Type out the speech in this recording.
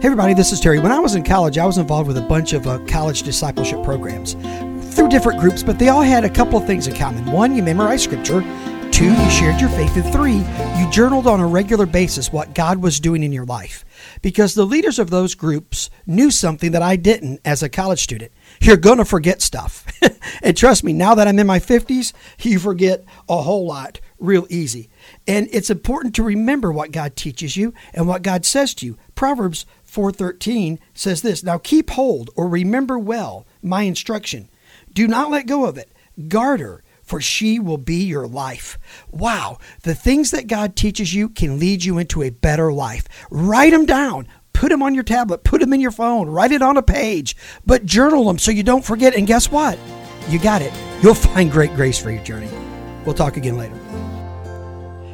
Hey, everybody, this is Terry. When I was in college, I was involved with a bunch of uh, college discipleship programs through different groups, but they all had a couple of things in common. One, you memorized scripture. Two, you shared your faith. And three, you journaled on a regular basis what God was doing in your life. Because the leaders of those groups knew something that I didn't as a college student. You're going to forget stuff. and trust me, now that I'm in my 50s, you forget a whole lot real easy. And it's important to remember what God teaches you and what God says to you. Proverbs 4:13 says this, "Now keep hold or remember well my instruction. Do not let go of it. Guard her, for she will be your life." Wow, the things that God teaches you can lead you into a better life. Write them down. Put them on your tablet, put them in your phone, write it on a page, but journal them so you don't forget. And guess what? You got it. You'll find great grace for your journey. We'll talk again later.